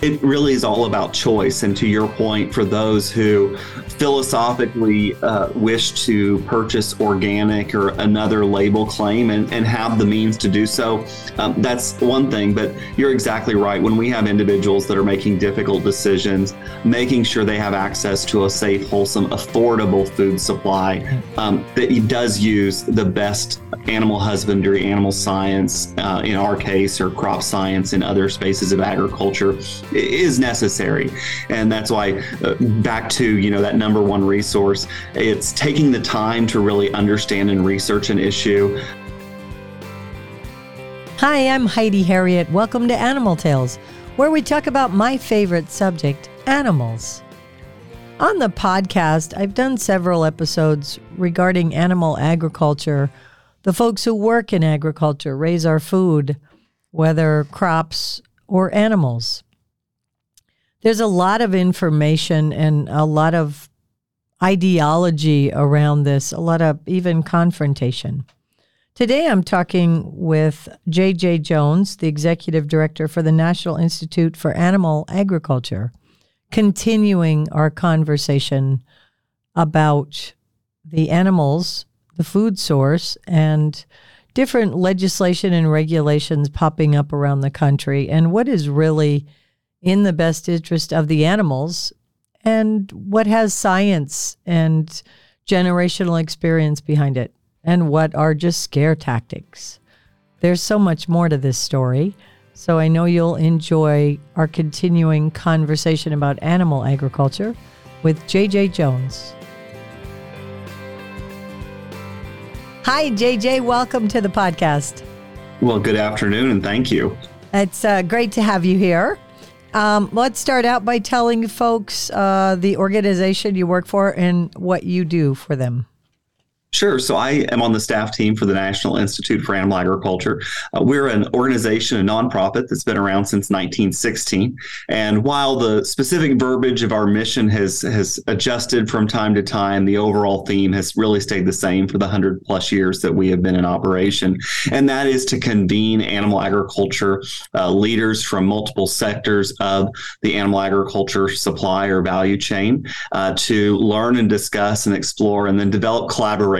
it really is all about choice. And to your point, for those who philosophically uh, wish to purchase organic or another label claim and, and have the means to do so, um, that's one thing. But you're exactly right. When we have individuals that are making difficult decisions, making sure they have access to a safe, wholesome, affordable food supply um, that does use the best animal husbandry, animal science, uh, in our case, or crop science in other spaces of agriculture is necessary. And that's why, uh, back to, you know, that number one resource, it's taking the time to really understand and research an issue. Hi, I'm Heidi Herriott. Welcome to Animal Tales, where we talk about my favorite subject, animals. On the podcast, I've done several episodes regarding animal agriculture, the folks who work in agriculture, raise our food, whether crops or animals. There's a lot of information and a lot of ideology around this, a lot of even confrontation. Today, I'm talking with J.J. Jones, the executive director for the National Institute for Animal Agriculture continuing our conversation about the animals, the food source, and different legislation and regulations popping up around the country, and what is really in the best interest of the animals, and what has science and generational experience behind it, and what are just scare tactics. There's so much more to this story. So I know you'll enjoy our continuing conversation about animal agriculture with JJ Jones. Hi, JJ. Welcome to the podcast. Well, good afternoon and thank you. It's uh, great to have you here. Um, let's start out by telling folks uh, the organization you work for and what you do for them. Sure. So I am on the staff team for the National Institute for Animal Agriculture. Uh, we're an organization, a nonprofit that's been around since 1916. And while the specific verbiage of our mission has has adjusted from time to time, the overall theme has really stayed the same for the 100 plus years that we have been in operation. And that is to convene animal agriculture uh, leaders from multiple sectors of the animal agriculture supply or value chain uh, to learn and discuss and explore and then develop collaboration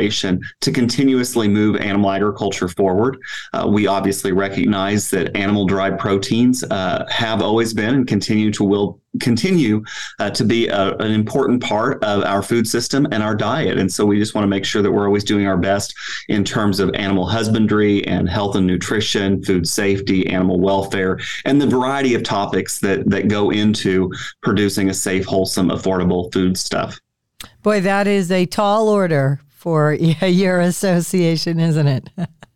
to continuously move animal agriculture forward. Uh, we obviously recognize that animal derived proteins uh, have always been and continue to will continue uh, to be a, an important part of our food system and our diet. And so we just want to make sure that we're always doing our best in terms of animal husbandry and health and nutrition, food safety, animal welfare, and the variety of topics that, that go into producing a safe, wholesome, affordable food stuff. Boy, that is a tall order for your association, isn't it?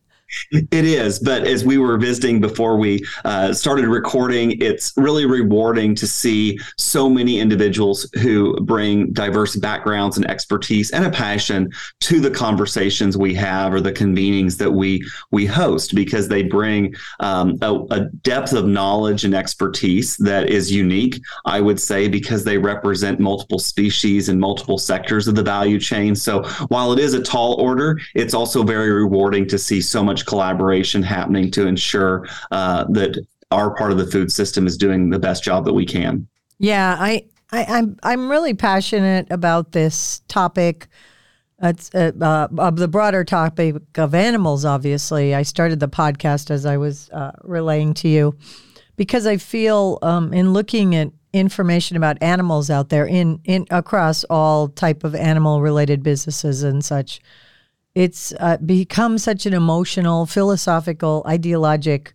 It is, but as we were visiting before we uh, started recording, it's really rewarding to see so many individuals who bring diverse backgrounds and expertise and a passion to the conversations we have or the convenings that we we host because they bring um, a, a depth of knowledge and expertise that is unique. I would say because they represent multiple species and multiple sectors of the value chain. So while it is a tall order, it's also very rewarding to see so much collaboration happening to ensure uh, that our part of the food system is doing the best job that we can. Yeah, I, I I'm I'm really passionate about this topic. It's uh, uh, of the broader topic of animals. Obviously, I started the podcast as I was uh, relaying to you because I feel um, in looking at information about animals out there in in across all type of animal related businesses and such it's uh, become such an emotional, philosophical, ideologic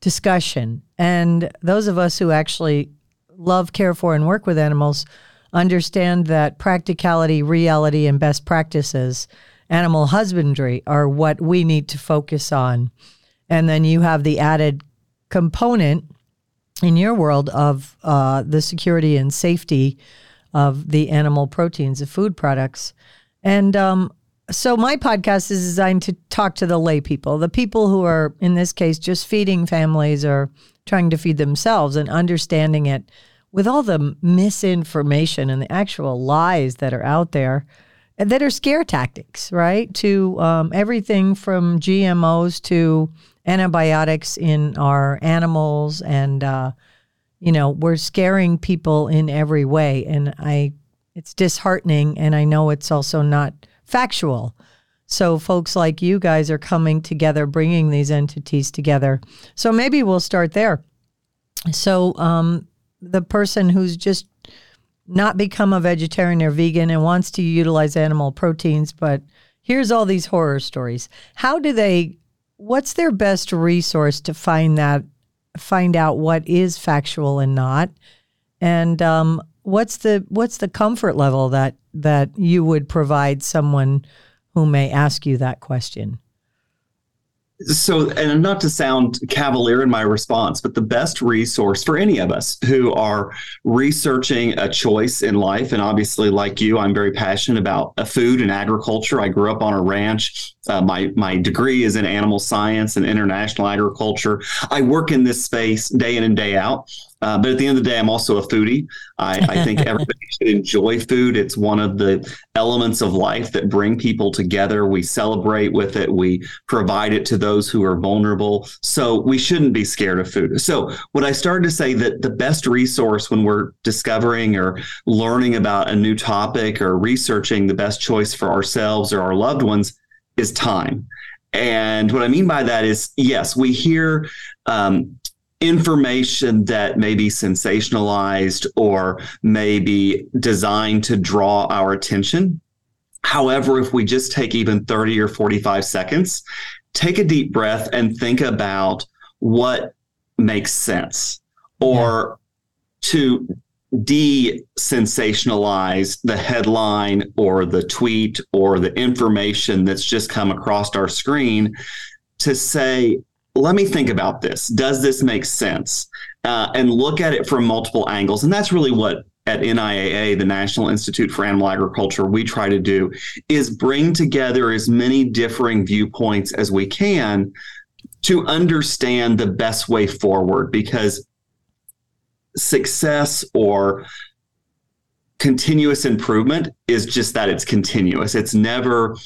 discussion. And those of us who actually love, care for, and work with animals understand that practicality, reality, and best practices, animal husbandry, are what we need to focus on. And then you have the added component in your world of uh, the security and safety of the animal proteins, the food products. And um, so my podcast is designed to talk to the lay people, the people who are in this case just feeding families or trying to feed themselves and understanding it with all the misinformation and the actual lies that are out there that are scare tactics, right? To um, everything from GMOs to antibiotics in our animals and uh, you know, we're scaring people in every way. And I, it's disheartening. And I know it's also not factual. So, folks like you guys are coming together, bringing these entities together. So, maybe we'll start there. So, um, the person who's just not become a vegetarian or vegan and wants to utilize animal proteins, but here's all these horror stories. How do they, what's their best resource to find that, find out what is factual and not? And um, what's the what's the comfort level that that you would provide someone who may ask you that question? So, and not to sound cavalier in my response, but the best resource for any of us who are researching a choice in life, and obviously, like you, I'm very passionate about food and agriculture. I grew up on a ranch. Uh, my my degree is in animal science and international agriculture. I work in this space day in and day out. Uh, but at the end of the day, I'm also a foodie. I, I think everybody should enjoy food. It's one of the elements of life that bring people together. We celebrate with it. We provide it to those who are vulnerable. So we shouldn't be scared of food. So what I started to say that the best resource when we're discovering or learning about a new topic or researching the best choice for ourselves or our loved ones is time. And what I mean by that is, yes, we hear um, information that may be sensationalized or may be designed to draw our attention. However, if we just take even 30 or 45 seconds, take a deep breath and think about what makes sense or yeah. to de sensationalize the headline or the tweet or the information that's just come across our screen to say, let me think about this. Does this make sense? Uh, and look at it from multiple angles. And that's really what at NIAA, the National Institute for Animal Agriculture, we try to do is bring together as many differing viewpoints as we can to understand the best way forward because success or continuous improvement is just that it's continuous. It's never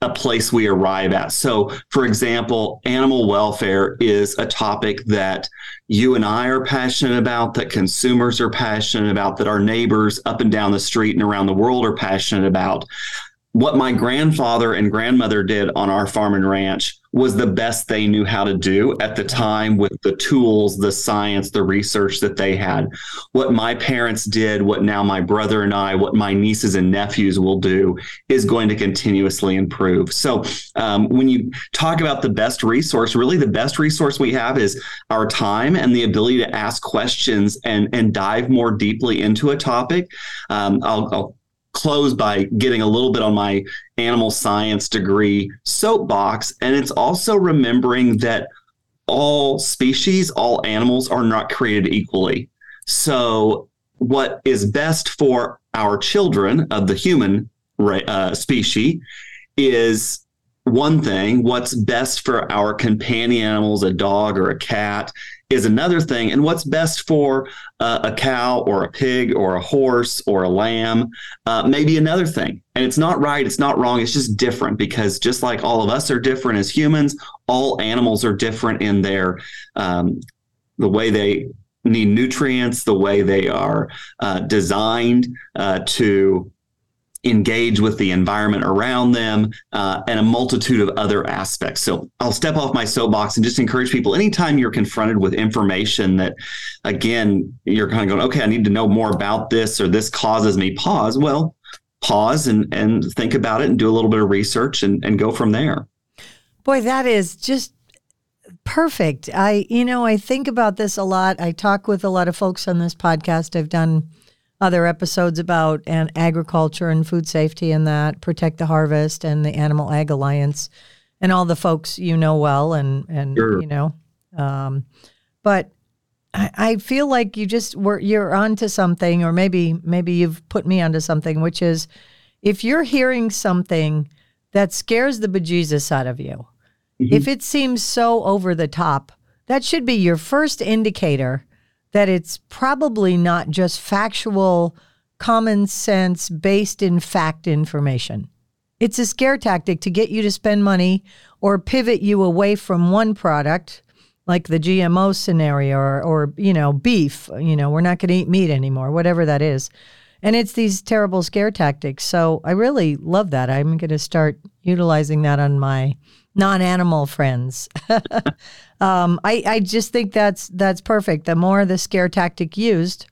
a place we arrive at. So, for example, animal welfare is a topic that you and I are passionate about, that consumers are passionate about, that our neighbors up and down the street and around the world are passionate about what my grandfather and grandmother did on our farm and ranch was the best they knew how to do at the time with the tools, the science, the research that they had. What my parents did, what now my brother and I, what my nieces and nephews will do is going to continuously improve. So um, when you talk about the best resource, really the best resource we have is our time and the ability to ask questions and, and dive more deeply into a topic. Um, I'll, I'll close by getting a little bit on my animal science degree soapbox. And it's also remembering that all species, all animals are not created equally. So, what is best for our children of the human uh, species is one thing. What's best for our companion animals, a dog or a cat, is another thing. And what's best for uh, a cow or a pig or a horse or a lamb uh, maybe another thing. And it's not right, it's not wrong, it's just different because just like all of us are different as humans, all animals are different in their um, the way they need nutrients, the way they are uh, designed uh, to engage with the environment around them, uh, and a multitude of other aspects. So I'll step off my soapbox and just encourage people anytime you're confronted with information that, again, you're kind of going, okay, I need to know more about this or this causes me pause. Well, pause and, and think about it and do a little bit of research and, and go from there. Boy, that is just perfect. I, you know, I think about this a lot. I talk with a lot of folks on this podcast. I've done other episodes about an agriculture and food safety and that protect the harvest and the animal ag alliance and all the folks you know well and and sure. you know um, but I, I feel like you just were you're onto something or maybe maybe you've put me onto something which is if you're hearing something that scares the bejesus out of you mm-hmm. if it seems so over the top that should be your first indicator that it's probably not just factual, common sense, based in fact information. It's a scare tactic to get you to spend money or pivot you away from one product like the GMO scenario or, or you know, beef, you know, we're not going to eat meat anymore, whatever that is. And it's these terrible scare tactics. So I really love that. I'm going to start utilizing that on my non-animal friends. um, I, I just think that's that's perfect. The more the scare tactic used,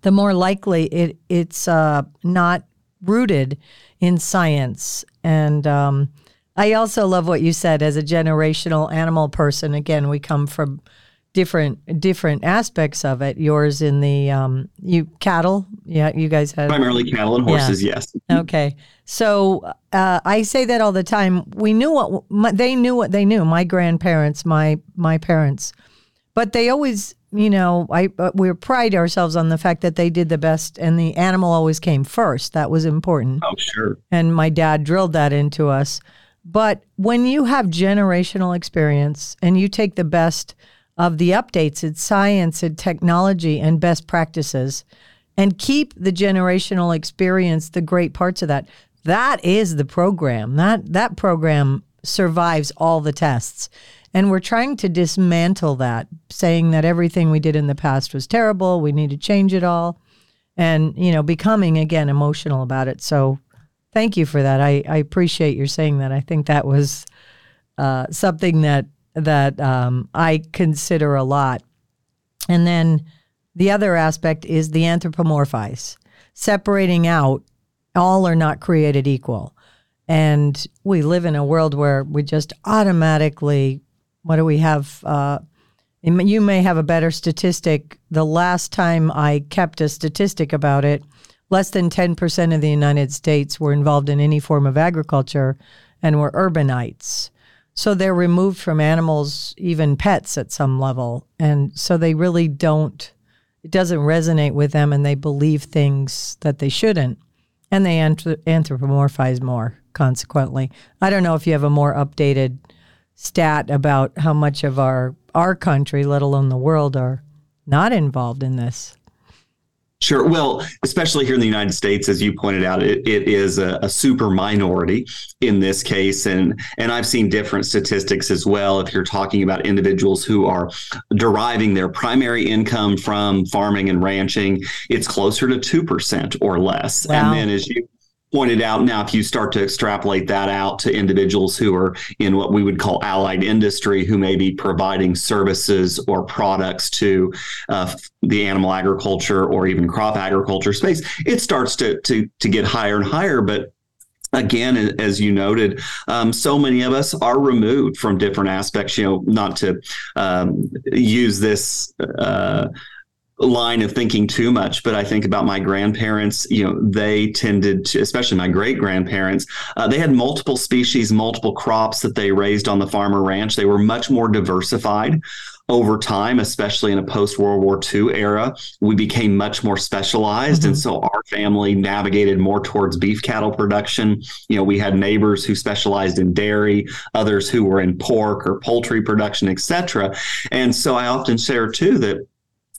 the more likely it it's uh, not rooted in science. And um, I also love what you said as a generational animal person. Again, we come from different different aspects of it. Yours in the um, you cattle, yeah, you guys had primarily cattle and horses. Yeah. Yes. Okay, so uh, I say that all the time. We knew what my, they knew what they knew. My grandparents, my my parents, but they always, you know, I uh, we pride ourselves on the fact that they did the best, and the animal always came first. That was important. Oh, sure. And my dad drilled that into us. But when you have generational experience and you take the best of the updates in science and technology and best practices and keep the generational experience, the great parts of that, that is the program. That that program survives all the tests. And we're trying to dismantle that, saying that everything we did in the past was terrible, we need to change it all. And, you know, becoming again emotional about it. So Thank you for that. I, I appreciate your saying that. I think that was uh, something that that um, I consider a lot. And then the other aspect is the anthropomorphize, separating out all are not created equal. And we live in a world where we just automatically, what do we have? Uh, you may have a better statistic. The last time I kept a statistic about it, less than 10% of the United States were involved in any form of agriculture and were urbanites. So they're removed from animals, even pets at some level. And so they really don't, it doesn't resonate with them and they believe things that they shouldn't. And they anthropomorphize more, consequently. I don't know if you have a more updated stat about how much of our, our country, let alone the world, are not involved in this. Sure. Well, especially here in the United States, as you pointed out, it, it is a, a, super minority in this case, and and I've seen different statistics as well. If you're talking about individuals who are deriving their primary income from farming and ranching, it's closer to two percent or less. Wow. And then as you pointed out now if you start to extrapolate that out to individuals who are in what we would call allied industry who may be providing services or products to uh, the animal agriculture or even crop agriculture space it starts to to to get higher and higher. But again as you noted um, so many of us are removed from different aspects you know not to um, use this uh, line of thinking too much, but I think about my grandparents. You know, they tended to, especially my great grandparents, uh, they had multiple species, multiple crops that they raised on the farm or ranch. They were much more diversified over time, especially in a post World War II era, we became much more specialized. Mm-hmm. And so our family navigated more towards beef cattle production. You know, we had neighbors who specialized in dairy, others who were in pork or poultry production, et cetera. And so I often share too that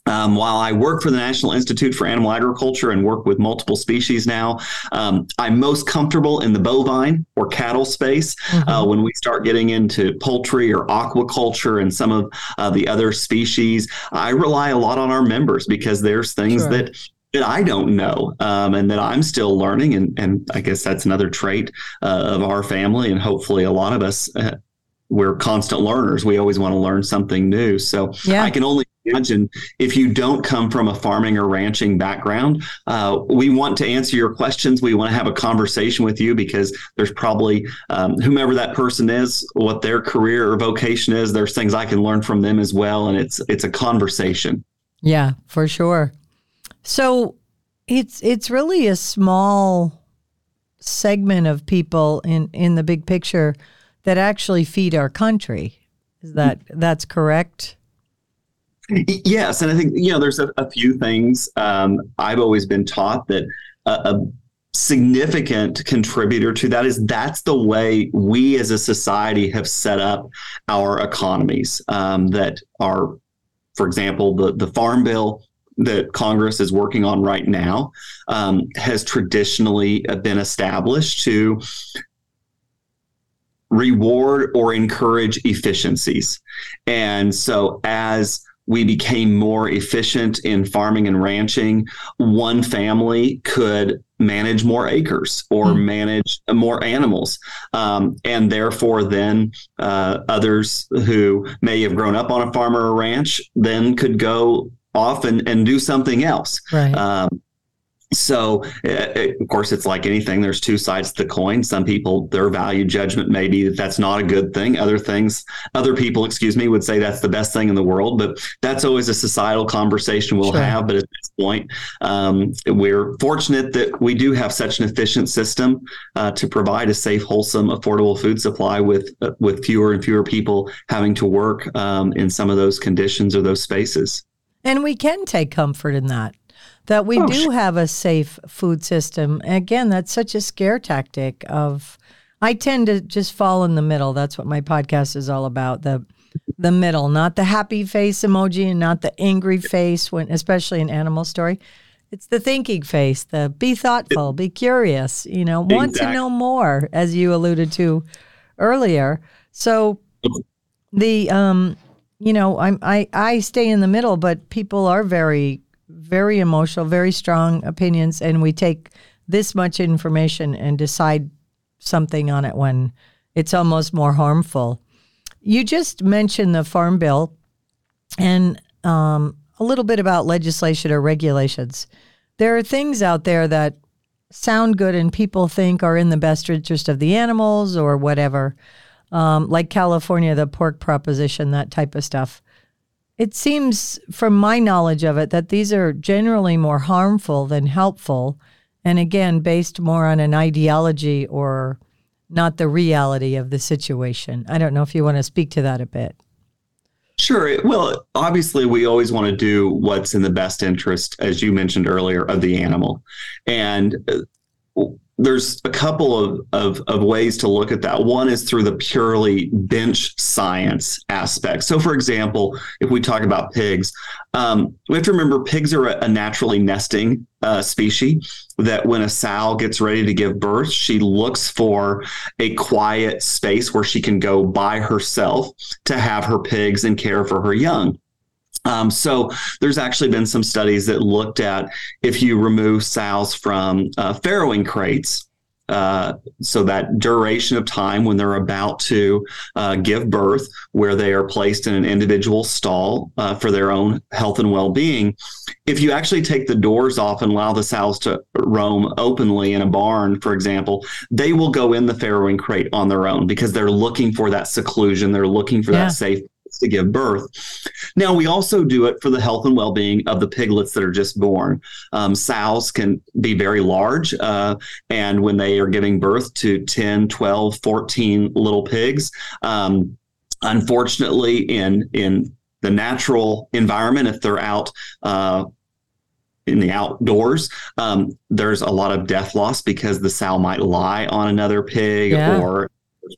um, while I work for the National Institute for Animal Agriculture and work with multiple species now, um, I'm most comfortable in the bovine or cattle space. Mm-hmm. Uh, when we start getting into poultry or aquaculture and some of uh, the other species, I rely a lot on our members because there's things sure. that that I don't know um, and that I'm still learning. And, and I guess that's another trait uh, of our family. And hopefully, a lot of us, uh, we're constant learners. We always want to learn something new. So yeah. I can only imagine if you don't come from a farming or ranching background, uh, we want to answer your questions. We want to have a conversation with you because there's probably um, whomever that person is, what their career or vocation is. There's things I can learn from them as well, and it's it's a conversation. Yeah, for sure. So it's it's really a small segment of people in in the big picture that actually feed our country. Is that that's correct? Yes, and I think you know there's a, a few things. Um, I've always been taught that a, a significant contributor to that is that's the way we as a society have set up our economies. Um, that are, for example, the the farm bill that Congress is working on right now um, has traditionally been established to reward or encourage efficiencies. And so as we became more efficient in farming and ranching, one family could manage more acres or mm. manage more animals. Um, and therefore, then uh, others who may have grown up on a farm or a ranch then could go off and, and do something else. Right. Um, so uh, of course it's like anything there's two sides to the coin. Some people their value judgment may be that that's not a good thing. Other things other people excuse me would say that's the best thing in the world but that's always a societal conversation we'll sure. have but at this point um, we're fortunate that we do have such an efficient system uh, to provide a safe wholesome affordable food supply with uh, with fewer and fewer people having to work um, in some of those conditions or those spaces. And we can take comfort in that that we oh, do have a safe food system. Again, that's such a scare tactic of I tend to just fall in the middle. That's what my podcast is all about. The the middle, not the happy face emoji and not the angry face when especially in animal story. It's the thinking face, the be thoughtful, be curious, you know, exactly. want to know more, as you alluded to earlier. So the um you know, I'm I I stay in the middle, but people are very very emotional, very strong opinions, and we take this much information and decide something on it when it's almost more harmful. You just mentioned the Farm Bill and um, a little bit about legislation or regulations. There are things out there that sound good and people think are in the best interest of the animals or whatever, um, like California, the pork proposition, that type of stuff. It seems, from my knowledge of it, that these are generally more harmful than helpful. And again, based more on an ideology or not the reality of the situation. I don't know if you want to speak to that a bit. Sure. Well, obviously, we always want to do what's in the best interest, as you mentioned earlier, of the animal. And uh, there's a couple of, of, of, ways to look at that. One is through the purely bench science aspect. So, for example, if we talk about pigs, um, we have to remember pigs are a, a naturally nesting uh, species. That when a sow gets ready to give birth, she looks for a quiet space where she can go by herself to have her pigs and care for her young. Um, so there's actually been some studies that looked at if you remove sows from uh, farrowing crates, uh, so that duration of time when they're about to uh, give birth, where they are placed in an individual stall uh, for their own health and well-being. If you actually take the doors off and allow the sows to roam openly in a barn, for example, they will go in the farrowing crate on their own because they're looking for that seclusion. They're looking for yeah. that safe to give birth. Now, we also do it for the health and well being of the piglets that are just born. Um, sows can be very large, uh, and when they are giving birth to 10, 12, 14 little pigs, um, unfortunately, in, in the natural environment, if they're out, uh, in the outdoors, um, there's a lot of death loss because the sow might lie on another pig yeah. or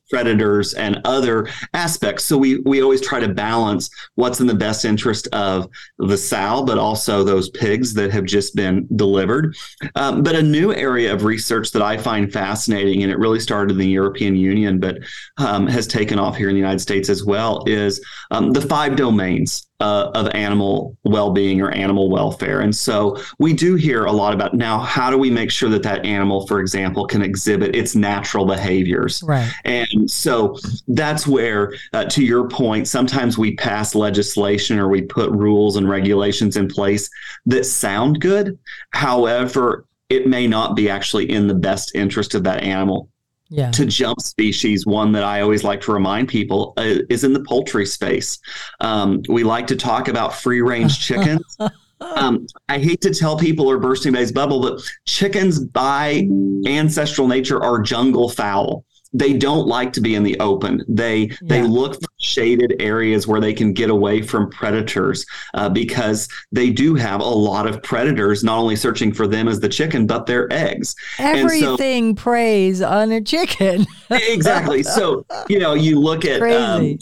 predators and other aspects. So we we always try to balance what's in the best interest of the sow, but also those pigs that have just been delivered. Um, but a new area of research that I find fascinating, and it really started in the European Union, but um, has taken off here in the United States as well, is um, the five domains uh, of animal well-being or animal welfare. And so we do hear a lot about now how do we make sure that that animal for example can exhibit its natural behaviors? Right. And so that's where uh, to your point sometimes we pass legislation or we put rules and regulations in place that sound good. However it may not be actually in the best interest of that animal yeah. to jump species. One that I always like to remind people uh, is in the poultry space. Um, we like to talk about free range chickens. um, I hate to tell people or bursting anybody's bubble, but chickens by ancestral nature are jungle fowl they don't like to be in the open. They yeah. they look for shaded areas where they can get away from predators uh, because they do have a lot of predators not only searching for them as the chicken but their eggs. Everything so, preys on a chicken. exactly. So you know you look at. Um,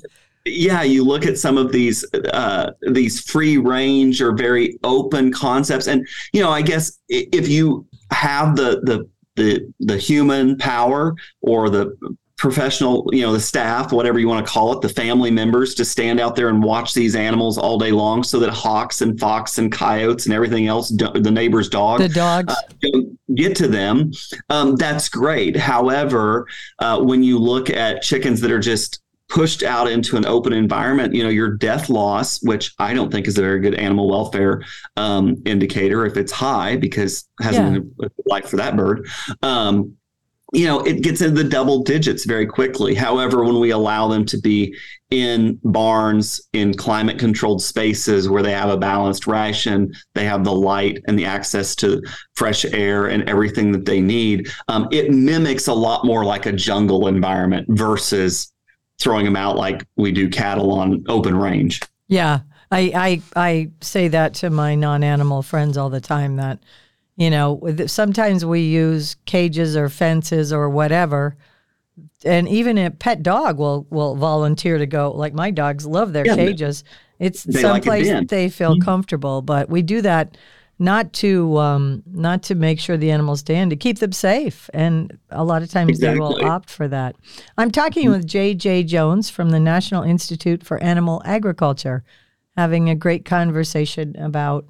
yeah, you look at some of these uh, these free range or very open concepts, and you know, I guess if you have the the the the human power or the professional, you know, the staff, whatever you want to call it, the family members to stand out there and watch these animals all day long so that hawks and fox and coyotes and everything else, the neighbor's dog, the dogs, uh, get to them. Um, that's great. However, uh, when you look at chickens that are just pushed out into an open environment, you know, your death loss, which I don't think is a very good animal welfare um, indicator if it's high because it hasn't yeah. been a life for that bird. Um, you know, it gets into the double digits very quickly. However, when we allow them to be in barns, in climate controlled spaces where they have a balanced ration, they have the light and the access to fresh air and everything that they need, um, it mimics a lot more like a jungle environment versus throwing them out like we do cattle on open range. Yeah. I, I, I say that to my non animal friends all the time that you know, sometimes we use cages or fences or whatever. And even a pet dog will will volunteer to go. Like my dogs love their yeah, cages. It's someplace like they feel mm-hmm. comfortable. But we do that not to um, not to make sure the animals stay in, to keep them safe. And a lot of times exactly. they will opt for that. I'm talking with J.J. Jones from the National Institute for Animal Agriculture, having a great conversation about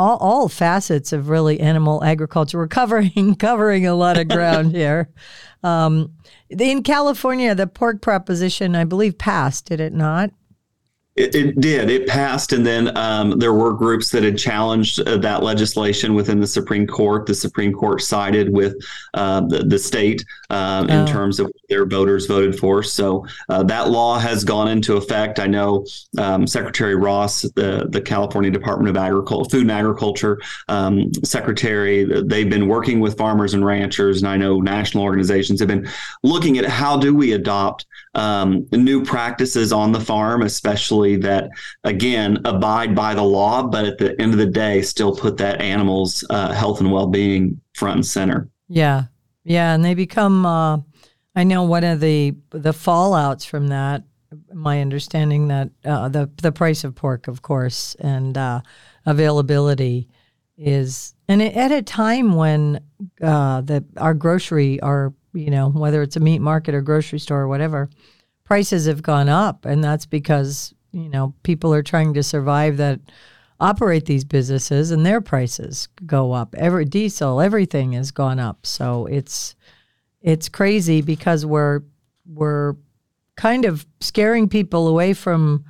all, all facets of really animal agriculture. We're covering covering a lot of ground here. Um, in California, the pork proposition, I believe, passed. Did it not? It, it, did. It passed, and then um, there were groups that had challenged uh, that legislation within the Supreme Court. The Supreme Court sided with uh, the, the state uh, oh. in terms of their voters voted for. So uh, that law has gone into effect. I know um, Secretary Ross, the the California Department of Agriculture, Food and Agriculture um, Secretary, they've been working with farmers and ranchers, and I know national organizations have been looking at how do we adopt um, new practices on the farm, especially that, again, abide by the law, but at the end of the day, still put that animal's uh, health and well being front and center. Yeah. Yeah. And they become, uh, I know one of the, the fallouts from that, my understanding that uh, the, the price of pork, of course, and uh, availability is, and at a time when uh, the, our grocery, our you know, whether it's a meat market or grocery store or whatever, prices have gone up. And that's because, you know, people are trying to survive that operate these businesses and their prices go up. Every diesel, everything has gone up. So it's it's crazy because we're we're kind of scaring people away from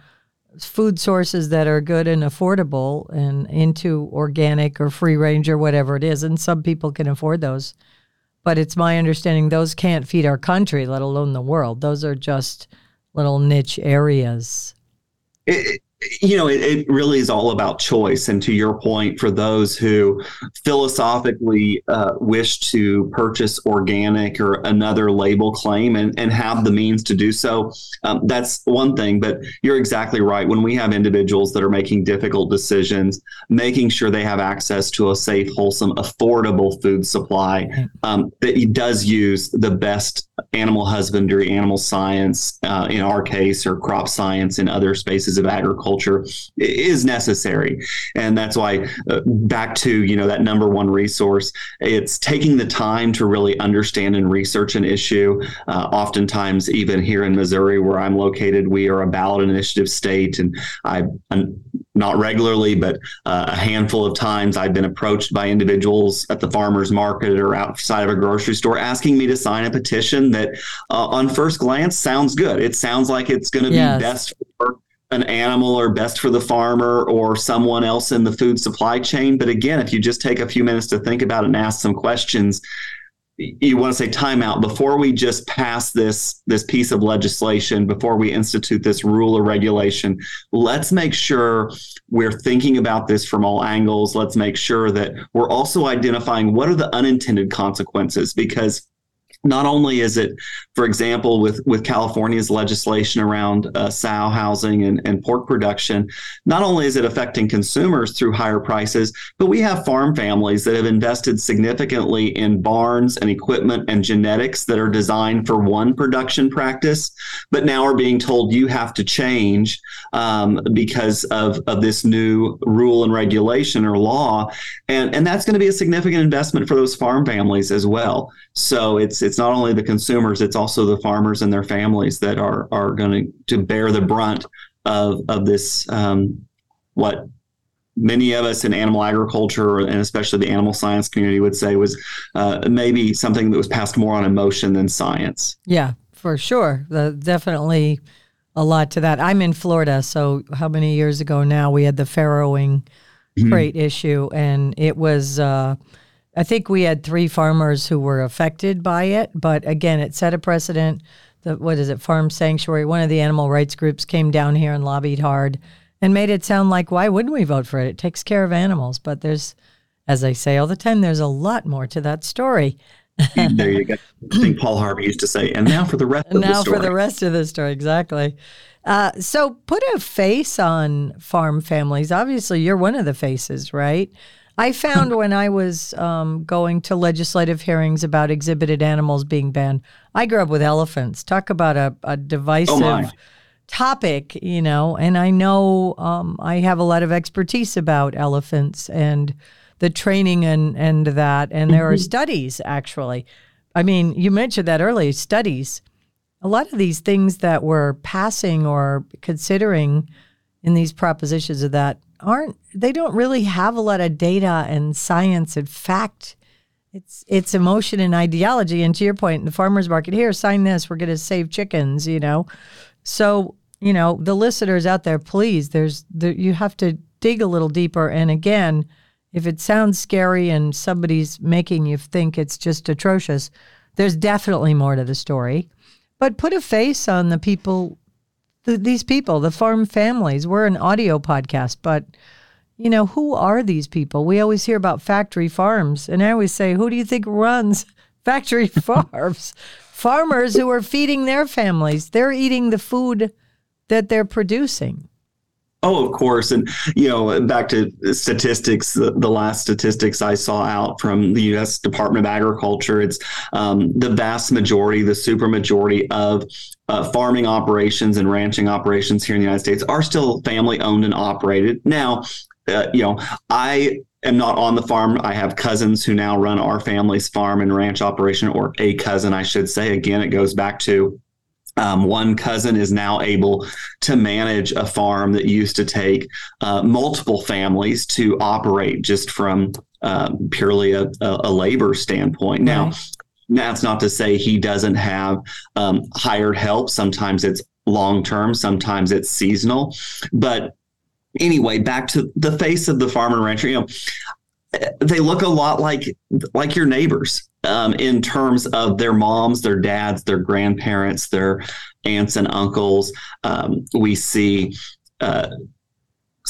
food sources that are good and affordable and into organic or free range or whatever it is. And some people can afford those. But it's my understanding those can't feed our country, let alone the world. Those are just little niche areas. It, you know, it, it, really is all about choice. And to your point, for those who philosophically uh, wish to purchase organic or another label claim and, and have the means to do so, um, that's one thing. But you're exactly right. When we have individuals that are making difficult decisions, making sure they have access to a safe, wholesome, affordable food supply um, that does use the best animal husbandry, animal science, uh, in our case, or crop science in other spaces of agriculture is necessary. And that's why, uh, back to you know that number one resource, it's taking the time to really understand and research an issue. Uh, oftentimes, even here in Missouri, where I'm located, we are a ballot initiative state, and I not regularly, but uh, a handful of times I've been approached by individuals at the farmers market or outside of a grocery store asking me to sign a petition that, uh, on first glance, sounds good. It sounds like it's going to yes. be best for an animal or best for the farmer or someone else in the food supply chain. But again, if you just take a few minutes to think about it and ask some questions, you want to say timeout before we just pass this this piece of legislation before we institute this rule or regulation let's make sure we're thinking about this from all angles let's make sure that we're also identifying what are the unintended consequences because not only is it, for example, with, with California's legislation around uh, sow housing and, and pork production, not only is it affecting consumers through higher prices, but we have farm families that have invested significantly in barns and equipment and genetics that are designed for one production practice, but now are being told you have to change um, because of, of this new rule and regulation or law. And, and that's going to be a significant investment for those farm families as well. So it's, it's not only the consumers, it's also the farmers and their families that are are going to bear the brunt of of this um, what many of us in animal agriculture and especially the animal science community would say was uh, maybe something that was passed more on emotion than science. Yeah, for sure. The, definitely a lot to that. I'm in Florida, so how many years ago now we had the farrowing mm-hmm. crate issue, and it was. Uh, I think we had three farmers who were affected by it, but again, it set a precedent. The, what is it, Farm Sanctuary? One of the animal rights groups came down here and lobbied hard and made it sound like why wouldn't we vote for it? It takes care of animals, but there's, as I say all the time, there's a lot more to that story. there you go. I think Paul Harvey used to say, and now for the rest of now the story. for the rest of the story, exactly. Uh, so put a face on farm families. Obviously, you're one of the faces, right? I found when I was um, going to legislative hearings about exhibited animals being banned, I grew up with elephants. Talk about a, a divisive oh topic, you know, and I know um, I have a lot of expertise about elephants and the training and, and that. And there mm-hmm. are studies actually. I mean, you mentioned that earlier studies. A lot of these things that we're passing or considering in these propositions of that aren't, they don't really have a lot of data and science and fact. It's it's emotion and ideology. And to your point, in the farmers market here, sign this, we're going to save chickens, you know. So you know, the listeners out there, please, there's there, you have to dig a little deeper. And again, if it sounds scary and somebody's making you think it's just atrocious, there's definitely more to the story. But put a face on the people, the, these people, the farm families. We're an audio podcast, but you know, who are these people? We always hear about factory farms, and I always say, who do you think runs factory farms? Farmers who are feeding their families. They're eating the food that they're producing. Oh, of course. And, you know, back to statistics, the, the, last statistics I saw out from the U.S. Department of Agriculture, it's um, the vast majority, the super majority of uh, farming operations and ranching operations here in the United States are still family owned and operated. Now, uh, you know, I am not on the farm. I have cousins who now run our family's farm and ranch operation, or a cousin, I should say. Again, it goes back to um, one cousin is now able to manage a farm that used to take uh, multiple families to operate just from uh, purely a, a, labor standpoint. Now, right. that's not to say he doesn't have um, hired help. Sometimes it's long term, sometimes it's seasonal. But anyway, back to the face of the farmer and rancher. You know, they look a lot like like your neighbors um, in terms of their moms, their dads, their grandparents, their aunts and uncles. Um, we see uh,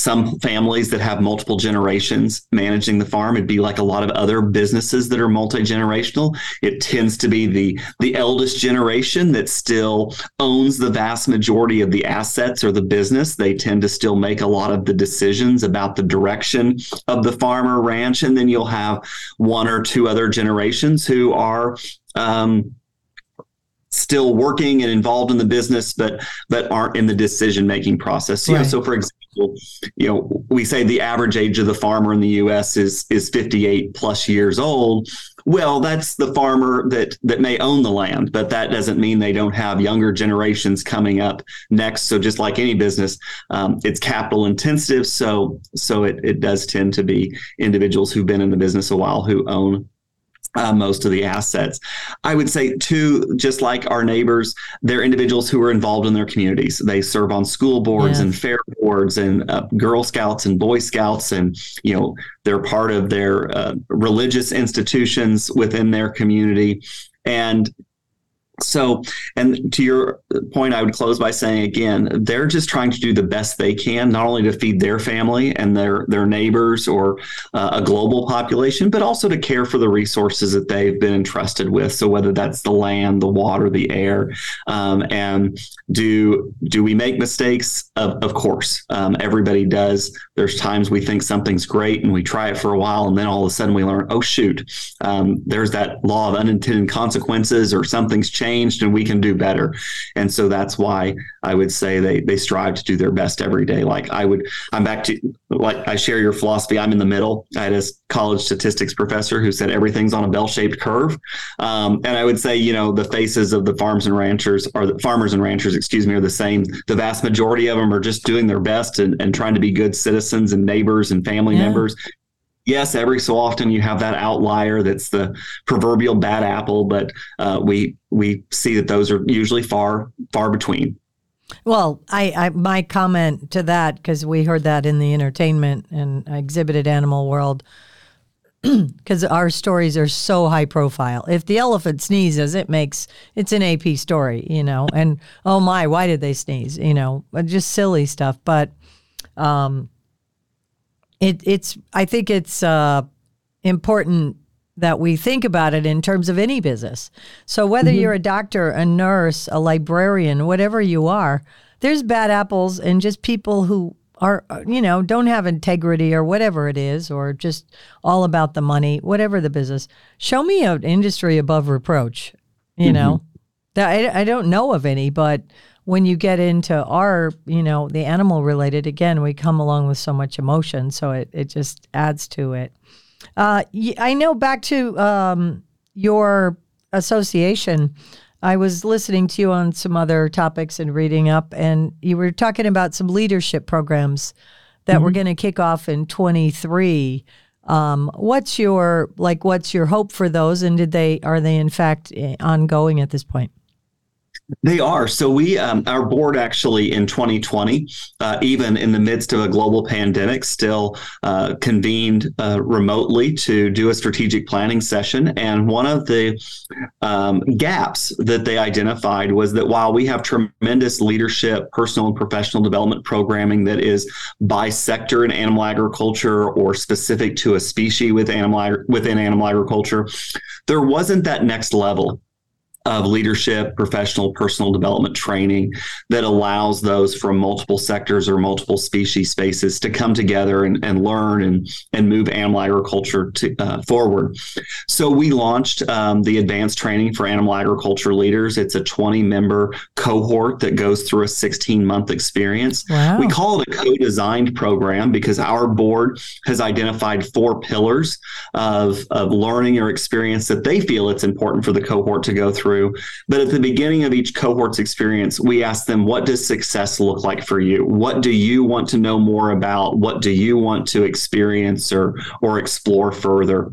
some families that have multiple generations managing the farm it'd be like a lot of other businesses that are multi-generational it tends to be the the eldest generation that still owns the vast majority of the assets or the business they tend to still make a lot of the decisions about the direction of the farm or ranch and then you'll have one or two other generations who are um, still working and involved in the business, but but aren't in the decision making process. Right. You know, so for example, you know, we say the average age of the farmer in the U.S. is is 58 plus years old. Well, that's the farmer that that may own the land, but that doesn't mean they don't have younger generations coming up next. So just like any business, um, it's capital intensive. So so it it does tend to be individuals who've been in the business a while who own uh, most of the assets. I would say, too, just like our neighbors, they're individuals who are involved in their communities. They serve on school boards and fair boards and uh, Girl Scouts and Boy Scouts, and you know they're part of their uh, religious institutions within their community. And so, and to your point, I would close by saying again, they're just trying to do the best they can, not only to feed their family and their their neighbors or uh, a global population, but also to care for the resources that they've been entrusted with. So, whether that's the land, the water, the air, um, and do do we make mistakes? Of, of course, um, everybody does. There's times we think something's great and we try it for a while, and then all of a sudden we learn, oh shoot, um, there's that law of unintended consequences, or something's changed and we can do better. And so that's why I would say they they strive to do their best every day. Like I would, I'm back to like I share your philosophy. I'm in the middle. I had a college statistics professor who said everything's on a bell shaped curve, um, and I would say you know the faces of the farms and ranchers are the farmers and ranchers, excuse me, are the same. The vast majority of them are just doing their best and, and trying to be good citizens and neighbors and family yeah. members yes, every so often you have that outlier that's the proverbial bad apple, but uh, we we see that those are usually far far between. Well, I, I my comment to that because we heard that in the entertainment and exhibited Animal World because our stories are so high profile. If the elephant sneezes, it makes it's an AP story, you know. And oh my, why did they sneeze? You know, just silly stuff. But um, it, it's I think it's uh, important that we think about it in terms of any business. So whether mm-hmm. you're a doctor, a nurse, a librarian, whatever you are, there's bad apples and just people who are you know don't have integrity or whatever it is or just all about the money whatever the business show me an industry above reproach you mm-hmm. know I, I don't know of any but when you get into our, you know, the animal related, again, we come along with so much emotion, so it, it just adds to it. Uh, I know back to um, your association, I was listening to you on some other topics and reading up, and you were talking about some leadership programs that mm-hmm. we're going to kick off in 23. Um, what's your like? What's your hope for those? And did they are they in fact eh, ongoing at this point? They are. So we, um, our board actually in 2020, uh, even in the midst of a global pandemic, still uh, convened uh, remotely to do a strategic planning session. And one of the um, gaps that they identified was that while we have tremendous leadership, personal and professional development programming that is by sector in animal agriculture or specific to a species with animal within animal agriculture, there wasn't that next level of leadership, professional, personal development training that allows those from multiple sectors or multiple species spaces to come together and, and learn and, and move animal agriculture to, uh, forward. So we launched um, the advanced training for animal agriculture leaders. It's a 20 member cohort that goes through a 16 month experience. Wow. We call it a co designed program because our board has identified four pillars of, of learning or experience that they feel it's important for the cohort to go through through. But at the beginning of each cohort's experience, we ask them, what does success look like for you? What do you want to know more about? What do you want to experience or, or explore further?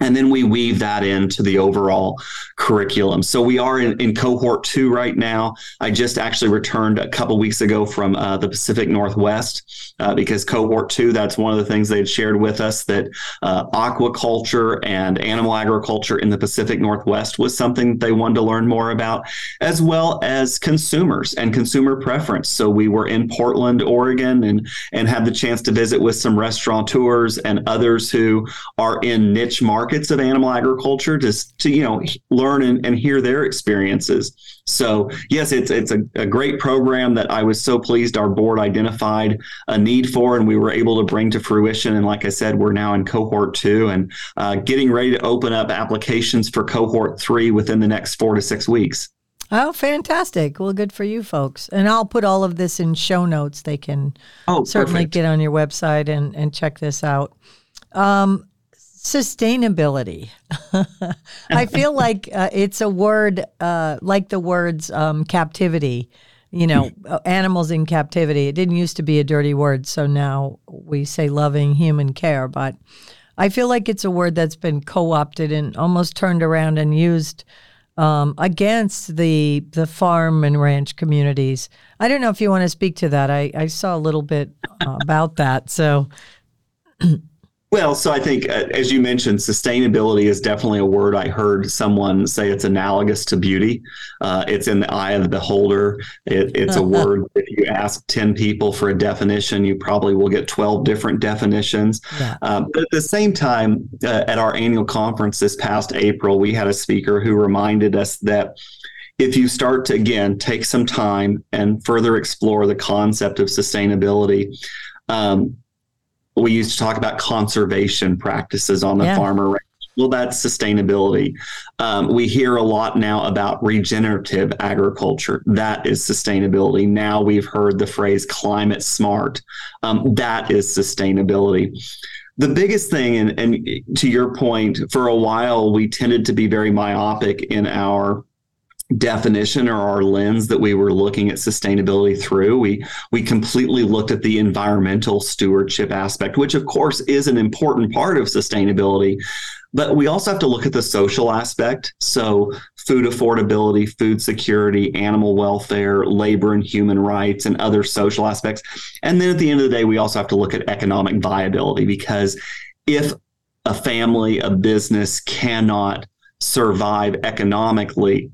And then we weave that into the overall curriculum. So we are in, in cohort two right now. I just actually returned a couple weeks ago from uh, the Pacific Northwest uh, because cohort two, that's one of the things they had shared with us that uh, aquaculture and animal agriculture in the Pacific Northwest was something they wanted to learn more about, as well as consumers and consumer preference. So we were in Portland, Oregon, and and had the chance to visit with some restaurateurs and others who are in niche markets markets of animal agriculture just to you know learn and, and hear their experiences so yes it's it's a, a, great program that i was so pleased our board identified a need for and we were able to bring to fruition and like i said we're now in cohort two and uh, getting ready to open up applications for cohort three within the next four to six weeks Oh, fantastic. Well, good for you folks. And I'll put all of this in show notes. They can oh, certainly perfect. get on your website and, and check this out. Um, sustainability. I feel like uh, it's a word uh, like the words um, captivity. You know, uh, animals in captivity. It didn't used to be a dirty word, so now we say loving human care. But I feel like it's a word that's been co-opted and almost turned around and used um, against the the farm and ranch communities. I don't know if you want to speak to that. I, I saw a little bit uh, about that. So. Well, so I think, uh, as you mentioned, sustainability is definitely a word I heard someone say it's analogous to beauty. Uh, it's in the eye of the beholder. It, it's a word, if you ask 10 people for a definition, you probably will get 12 different definitions. Yeah. Uh, but at the same time, uh, at our annual conference this past April, we had a speaker who reminded us that if you start to, again, take some time and further explore the concept of sustainability, um, we used to talk about conservation practices on the yeah. farmer ranch. Well, that's sustainability. Um, we hear a lot now about regenerative agriculture. That is sustainability. Now we've heard the phrase climate smart. Um, that is sustainability. The biggest thing, and, and to your point, for a while we tended to be very myopic in our definition or our lens that we were looking at sustainability through we we completely looked at the environmental stewardship aspect which of course is an important part of sustainability but we also have to look at the social aspect. So food affordability food security animal welfare labor and human rights and other social aspects. And then at the end of the day we also have to look at economic viability because if a family a business cannot survive economically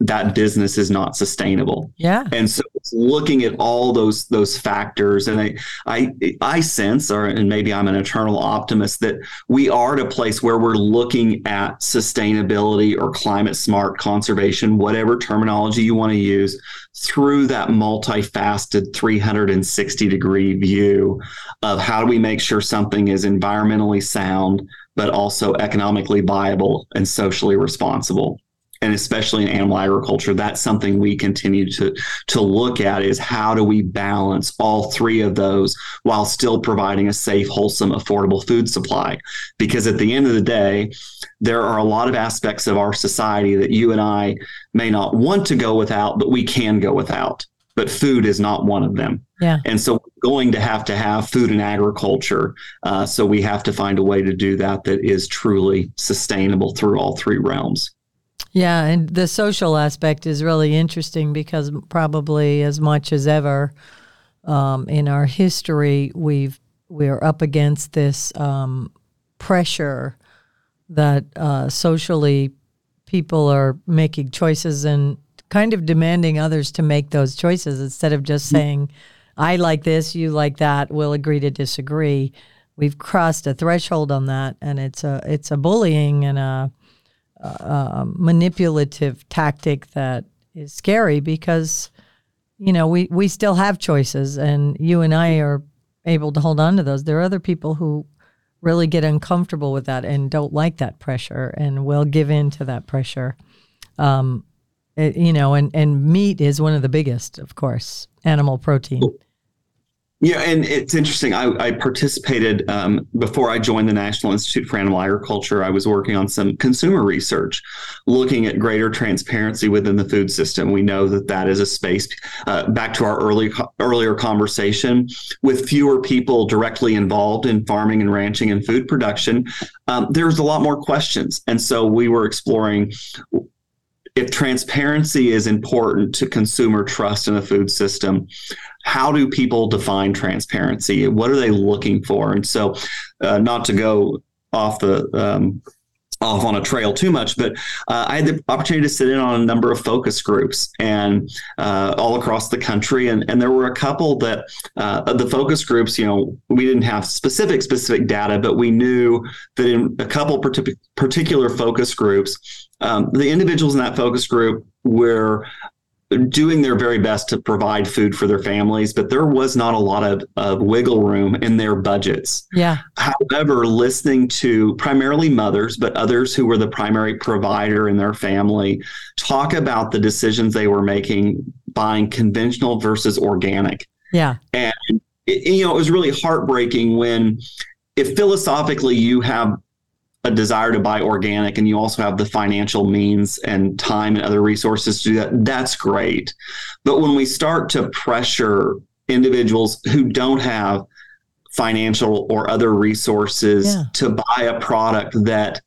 that business is not sustainable. Yeah. And so looking at all those those factors and I I I sense or and maybe I'm an eternal optimist that we are at a place where we're looking at sustainability or climate smart conservation whatever terminology you want to use through that multifaceted 360 degree view of how do we make sure something is environmentally sound but also economically viable and socially responsible and especially in animal agriculture, that's something we continue to to look at is how do we balance all three of those while still providing a safe, wholesome, affordable food supply? Because at the end of the day, there are a lot of aspects of our society that you and I may not want to go without, but we can go without. But food is not one of them. Yeah. And so we're going to have to have food and agriculture. Uh, so we have to find a way to do that that is truly sustainable through all three realms. Yeah, and the social aspect is really interesting because probably as much as ever um, in our history, we've we're up against this um, pressure that uh, socially people are making choices and kind of demanding others to make those choices instead of just mm-hmm. saying, "I like this, you like that, we'll agree to disagree." We've crossed a threshold on that, and it's a it's a bullying and a uh, manipulative tactic that is scary because you know we we still have choices and you and I are able to hold on to those. There are other people who really get uncomfortable with that and don't like that pressure and will give in to that pressure. Um, it, you know and and meat is one of the biggest of course animal protein yeah, and it's interesting. I, I participated um, before I joined the National Institute for Animal Agriculture. I was working on some consumer research, looking at greater transparency within the food system. We know that that is a space. Uh, back to our early earlier conversation, with fewer people directly involved in farming and ranching and food production, um, there's a lot more questions, and so we were exploring if transparency is important to consumer trust in the food system, how do people define transparency? What are they looking for? And so, uh, not to go off the um, off on a trail too much, but uh, I had the opportunity to sit in on a number of focus groups and uh, all across the country, and and there were a couple that uh, the focus groups, you know, we didn't have specific specific data, but we knew that in a couple particular focus groups, um, the individuals in that focus group were doing their very best to provide food for their families, but there was not a lot of, of wiggle room in their budgets. Yeah. However, listening to primarily mothers, but others who were the primary provider in their family talk about the decisions they were making buying conventional versus organic. Yeah. And, you know, it was really heartbreaking when if philosophically you have a desire to buy organic and you also have the financial means and time and other resources to do that, that's great. But when we start to pressure individuals who don't have financial or other resources yeah. to buy a product that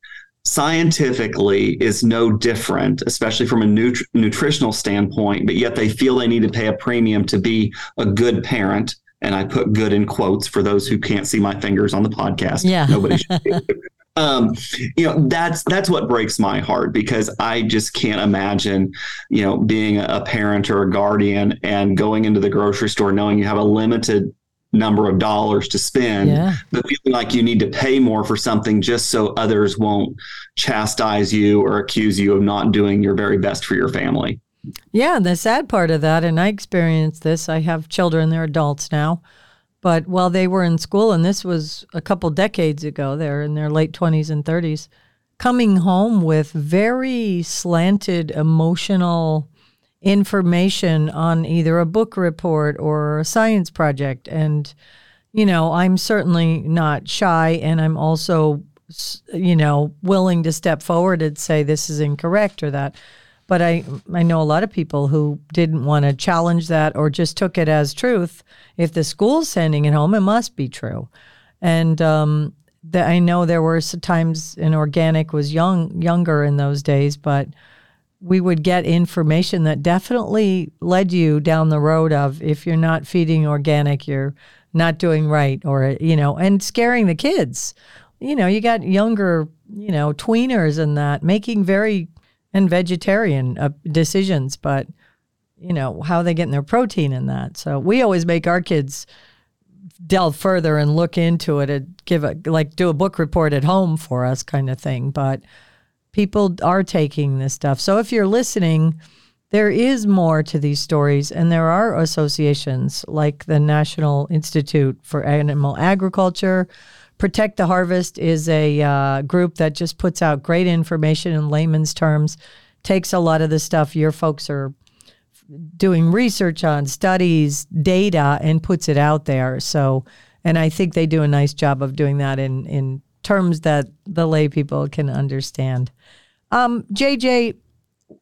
scientifically is no different, especially from a nutri- nutritional standpoint, but yet they feel they need to pay a premium to be a good parent. And I put good in quotes for those who can't see my fingers on the podcast. Yeah. Nobody should um, you know that's that's what breaks my heart because I just can't imagine, you know, being a parent or a guardian and going into the grocery store knowing you have a limited number of dollars to spend, yeah. but feeling like you need to pay more for something just so others won't chastise you or accuse you of not doing your very best for your family. Yeah, the sad part of that, and I experienced this. I have children; they're adults now but while they were in school, and this was a couple decades ago, they're in their late 20s and 30s, coming home with very slanted emotional information on either a book report or a science project. And, you know, I'm certainly not shy and I'm also, you know, willing to step forward and say this is incorrect or that. But I, I know a lot of people who didn't want to challenge that or just took it as truth. If the school's sending it home, it must be true. And um, the, I know there were times in organic was young, younger in those days, but we would get information that definitely led you down the road of if you're not feeding organic, you're not doing right, or you know, and scaring the kids. You know, you got younger, you know, tweeners and that making very and vegetarian uh, decisions, but you know how are they getting their protein in that. So we always make our kids delve further and look into it and give a like do a book report at home for us kind of thing, but people are taking this stuff. So if you're listening, there is more to these stories, and there are associations like the National Institute for Animal Agriculture. Protect the Harvest is a uh, group that just puts out great information in layman's terms, takes a lot of the stuff your folks are doing research on, studies, data, and puts it out there. So, and I think they do a nice job of doing that in, in terms that the lay people can understand. Um, JJ,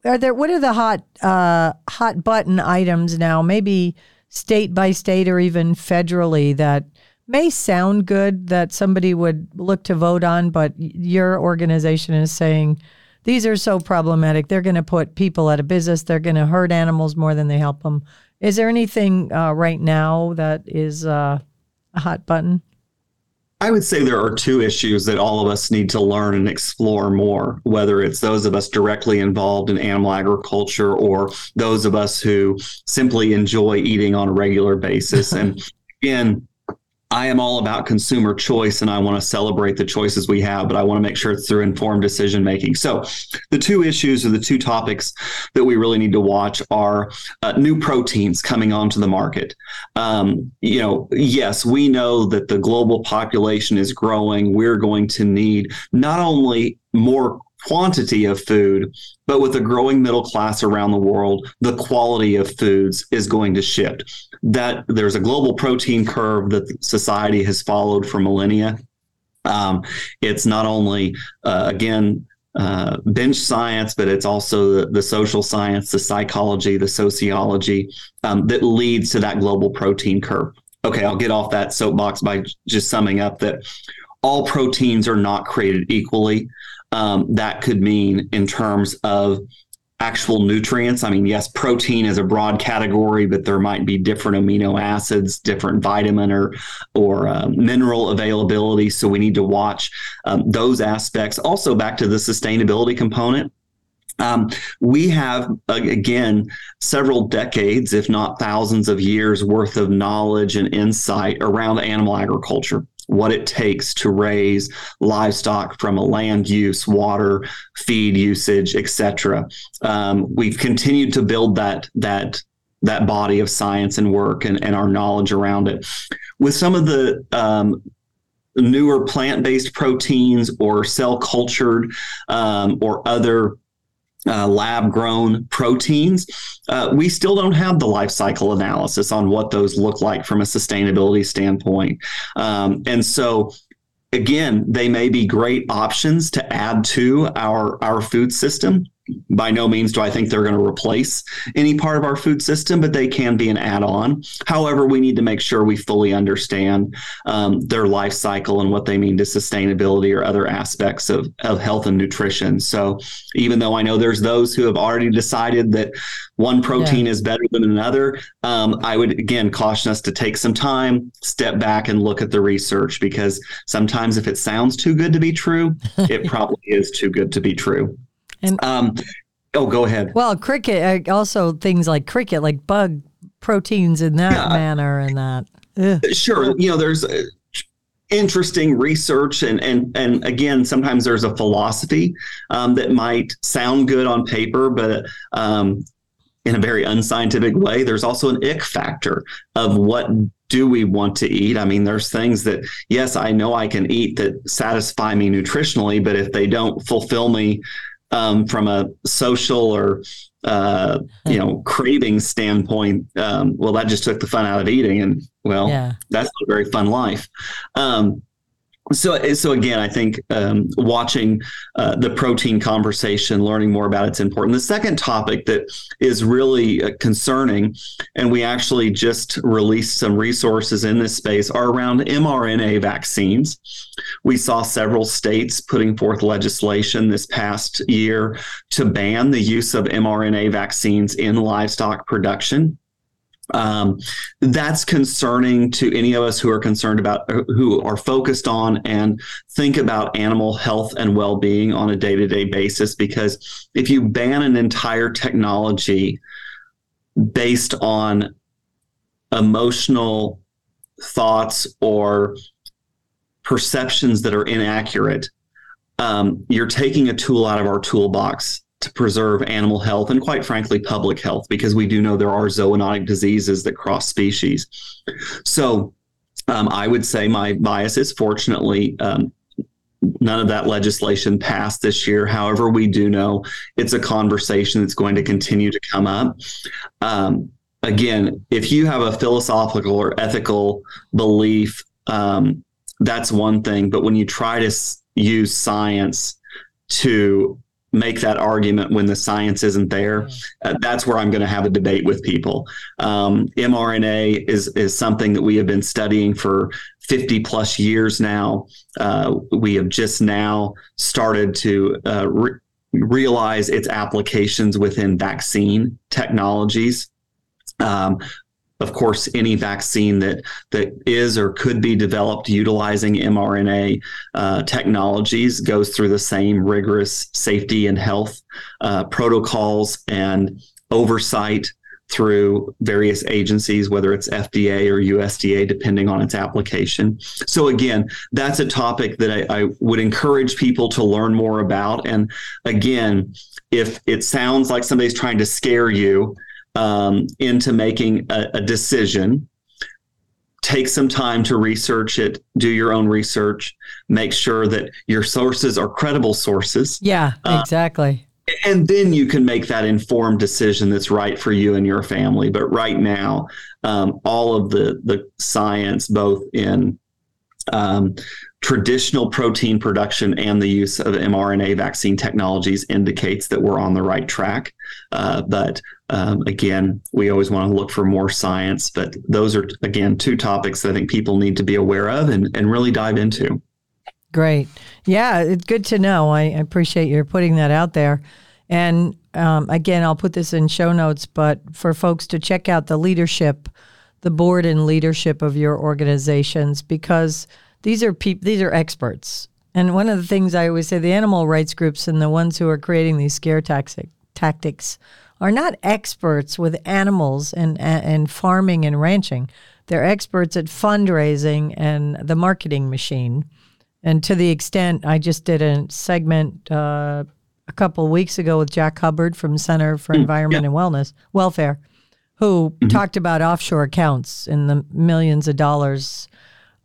are there what are the hot uh, hot button items now? Maybe state by state or even federally that may sound good that somebody would look to vote on, but your organization is saying these are so problematic. They're going to put people out of business. They're going to hurt animals more than they help them. Is there anything uh, right now that is uh, a hot button? I would say there are two issues that all of us need to learn and explore more, whether it's those of us directly involved in animal agriculture or those of us who simply enjoy eating on a regular basis. and again, I am all about consumer choice and I want to celebrate the choices we have, but I want to make sure it's through informed decision making. So, the two issues or the two topics that we really need to watch are uh, new proteins coming onto the market. Um, you know, yes, we know that the global population is growing. We're going to need not only more quantity of food, but with a growing middle class around the world, the quality of foods is going to shift. That there's a global protein curve that society has followed for millennia. Um, it's not only, uh, again, uh, bench science, but it's also the, the, social science, the psychology, the sociology um, that leads to that global protein curve. Okay, I'll get off that soapbox by just summing up that all proteins are not created equally um, that could mean in terms of actual nutrients. I mean, yes, protein is a broad category, but there might be different amino acids, different vitamin or or uh, mineral availability. So we need to watch um, those aspects. Also, back to the sustainability component. Um, we have again several decades, if not thousands of years worth of knowledge and insight around animal agriculture what it takes to raise livestock from a land use, water, feed usage, etc. Um, we've continued to build that that that body of science and work and, and our knowledge around it. With some of the um, newer plant-based proteins or cell cultured um, or other uh, lab grown proteins, uh, we still don't have the life cycle analysis on what those look like from a sustainability standpoint. Um, and so, again, they may be great options to add to our, our food system by no means do I think they're going to replace any part of our food system, but they can be an add on. However, we need to make sure we fully understand um, their life cycle and what they mean to sustainability or other aspects of, of health and nutrition. So, even though I know there's those who have already decided that one protein yeah. is better than another, um, I would again caution us to take some time, step back, and look at the research because sometimes if it sounds too good to be true, it probably is too good to be true. And um, oh, go ahead. Well, cricket uh, also things like cricket, like bug proteins in that yeah. manner, and that. Ugh. Sure, you know, there's. Uh, interesting research and and and again sometimes there's a philosophy um, that might sound good on paper but um, in a very unscientific way there's also an ick factor of what do we want to eat? I mean, there's things that, yes, I know I can eat that satisfy me nutritionally, but if they don't fulfill me um, from a social or uh, you know craving standpoint, um, well, that just took the fun out of eating, and well, yeah. that's a very fun life. Um, so so again i think um, watching uh, the protein conversation learning more about it's important. The second topic that is really uh, concerning and we actually just released some resources in this space are around mrna vaccines. We saw several states putting forth legislation this past year to ban the use of mrna vaccines in livestock production um, that's concerning to any of us who are concerned about who are focused on and think about animal health and well-being on a day-to-day basis because if you ban an entire technology based on emotional thoughts or perceptions that are inaccurate um, you're taking a tool out of our toolbox to preserve animal health and quite frankly public health because we do know there are zoonotic diseases that cross species. So um, i would say my bias is fortunately um, none of that legislation passed this year. However we do know it's a conversation that's going to continue to come up. Um, again if you have a philosophical or ethical belief um, that's one thing but when you try to s- use science to make that argument when the science isn't there. Uh, that's where I'm going to have a debate with people. Um, mRNA is is something that we have been studying for 50 plus years now. Uh, we have just now started to uh, re- realize its applications within vaccine technologies. Um, of course, any vaccine that that is or could be developed utilizing mRNA uh, technologies goes through the same rigorous safety and health uh, protocols and oversight through various agencies, whether it's FDA or USDA, depending on its application. So, again, that's a topic that I, I, would encourage people to learn more about. And again, if it sounds like somebody's trying to scare you, um, into making a, a decision. Take some time to research it do your own research make sure that your sources are credible sources. Yeah uh, exactly. uh, and then you can make that informed decision that's right for you and your family. But right now um, all of the the science both in um, traditional protein production and the use of mRNA vaccine technologies indicates that we're on the right track. Uh, but um, again, we always want to look for more science. But those are, again, two topics that I think people need to be aware of and, and really dive into. Great. Yeah, it's good to know. I appreciate your putting that out there. And um, again, I'll put this in show notes, but for folks to check out the leadership, the board and leadership of your organizations, because these are people, these are experts. And one of the things I always say, the animal rights groups and the ones who are creating these scare tactic, tactics are not experts with animals and and farming and ranching. They're experts at fundraising and the marketing machine. And to the extent, I just did a segment uh, a couple of weeks ago with Jack Hubbard from Center for mm, Environment yeah. and Wellness Welfare, who mm-hmm. talked about offshore accounts in the millions of dollars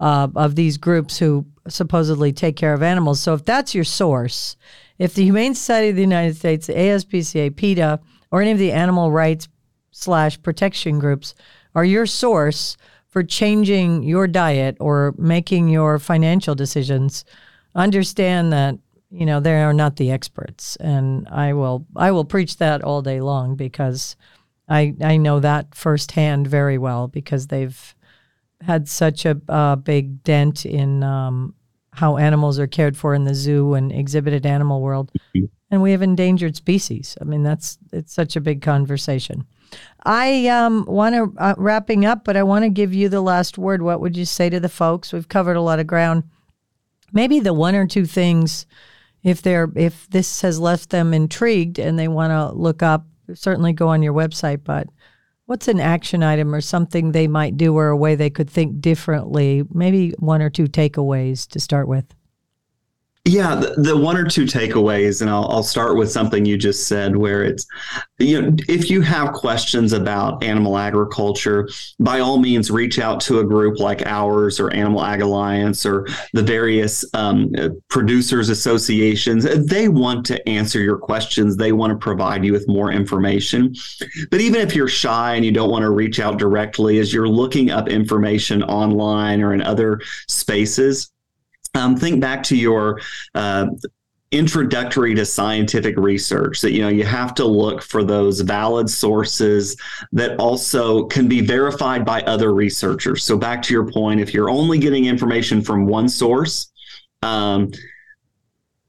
uh, of these groups who supposedly take care of animals. So if that's your source, if the Humane Society of the United States, the ASPCA, PETA, or any of the animal rights slash protection groups are your source for changing your diet or making your financial decisions, understand that you know they are not the experts, and I will I will preach that all day long because I I know that firsthand very well because they've had such a uh, big dent in um, how animals are cared for in the zoo and exhibited animal world. Mm-hmm. And we have endangered species. I mean, that's it's such a big conversation. I um, want to uh, wrapping up, but I want to give you the last word. What would you say to the folks? We've covered a lot of ground. Maybe the one or two things, if they're if this has left them intrigued and they want to look up, certainly go on your website. But What's an action item or something they might do or a way they could think differently? Maybe one or two takeaways to start with. Yeah, the, the, one or two takeaways, and I'll, I'll start with something you just said, where it's, you know, if you have questions about animal agriculture, by all means, reach out to a group like ours or Animal Ag Alliance or the various um, producers associations. They want to answer your questions. They want to provide you with more information. But even if you're shy and you don't want to reach out directly, as you're looking up information online or in other spaces, um, think back to your uh, introductory to scientific research that you know you have to look for those valid sources that also can be verified by other researchers. So back to your point if you're only getting information from one source um,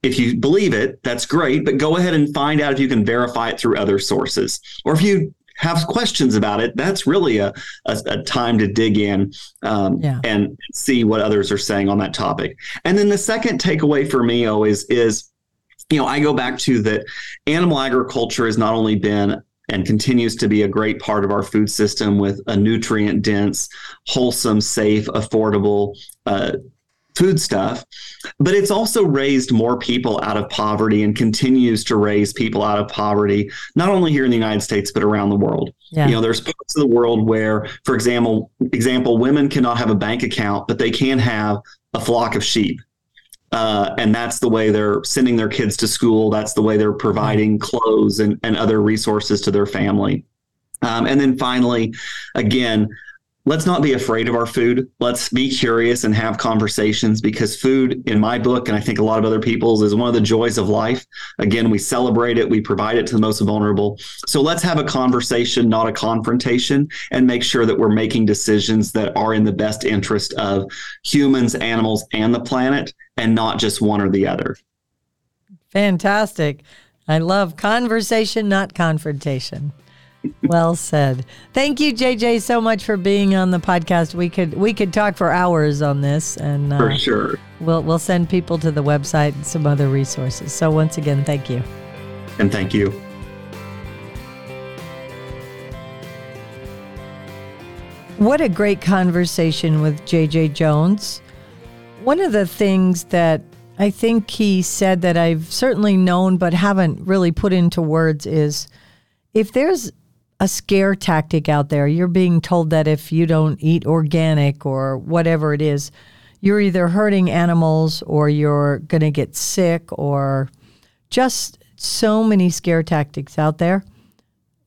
if you believe it that's great but go ahead and find out if you can verify it through other sources. Or if you have questions about it, that's really a, a, a time to dig in um, yeah. and see what others are saying on that topic. And then the second takeaway for me always is, you know, I go back to that animal agriculture has not only been and continues to be a great part of our food system with a nutrient dense, wholesome, safe, affordable uh, food stuff, but it's also raised more people out of poverty and continues to raise people out of poverty, not only here in the United States, but around the world. Yeah. You know, there's parts of the world where, for example, example, women cannot have a bank account, but they can have a flock of sheep. Uh, and that's the way they're sending their kids to school. That's the way they're providing clothes and, and other resources to their family. Um, and then finally, again, let's not be afraid of our food. Let's be curious and have conversations because food, in my book, and I think a lot of other people's, is one of the joys of life. Again, we celebrate it, we provide it to the most vulnerable. So let's have a conversation, not a confrontation, and make sure that we're making decisions that are in the best interest of humans, animals, and the planet, and not just one or the other. Fantastic. I love conversation, not confrontation well said. Thank you, JJ, so much for being on the podcast. We could we could talk for hours on this, and uh, for sure, we'll we'll send people to the website and some other resources. So once again, thank you. And thank you. What a great conversation with JJ Jones. One of the things that I think he said that I've certainly known but haven't really put into words is if there's a scare tactic out there. You're being told that if you don't eat organic or whatever it is, you're either hurting animals or you're going to get sick or just so many scare tactics out there.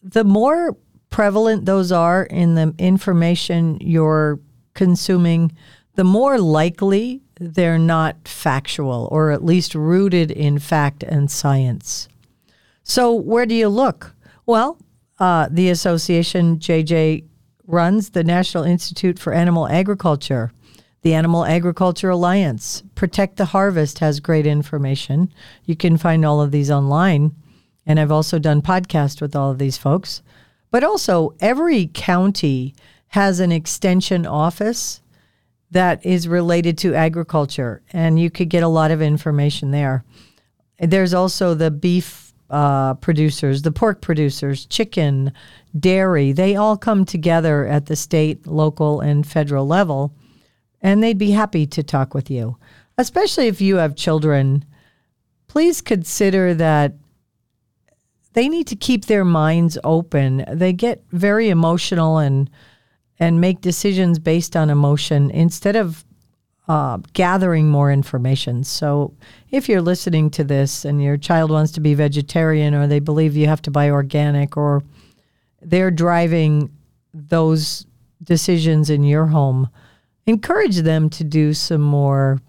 The more prevalent those are in the information you're consuming, the more likely they're not factual or at least rooted in fact and science. So, where do you look? Well, uh, the association JJ runs, the National Institute for Animal Agriculture, the Animal Agriculture Alliance, Protect the Harvest has great information. You can find all of these online. And I've also done podcasts with all of these folks. But also, every county has an extension office that is related to agriculture, and you could get a lot of information there. There's also the beef uh, producers, the pork producers, chicken, dairy, they all come together at the state, local, and federal level, and they'd be happy to talk with you. Especially if you have children, please consider that they need to keep their minds open. They get very emotional and and make decisions based on emotion instead of uh, gathering more information. So, if you're listening to this and your child wants to be vegetarian, or they believe you have to buy organic, or they're driving those decisions in your home, encourage them to do some more,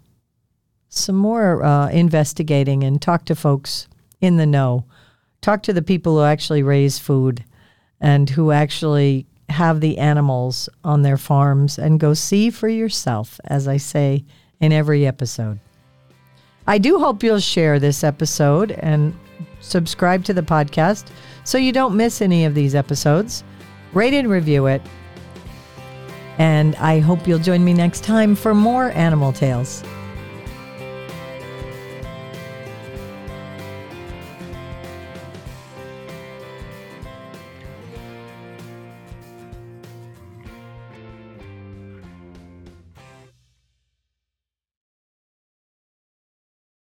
some more uh, investigating and talk to folks in the know. Talk to the people who actually raise food and who actually have the animals on their farms and go see for yourself, as I say in every episode. I do hope you'll share this episode and subscribe to the podcast so you don't miss any of these episodes. Rate and review it. And I hope you'll join me next time for more Animal Tales.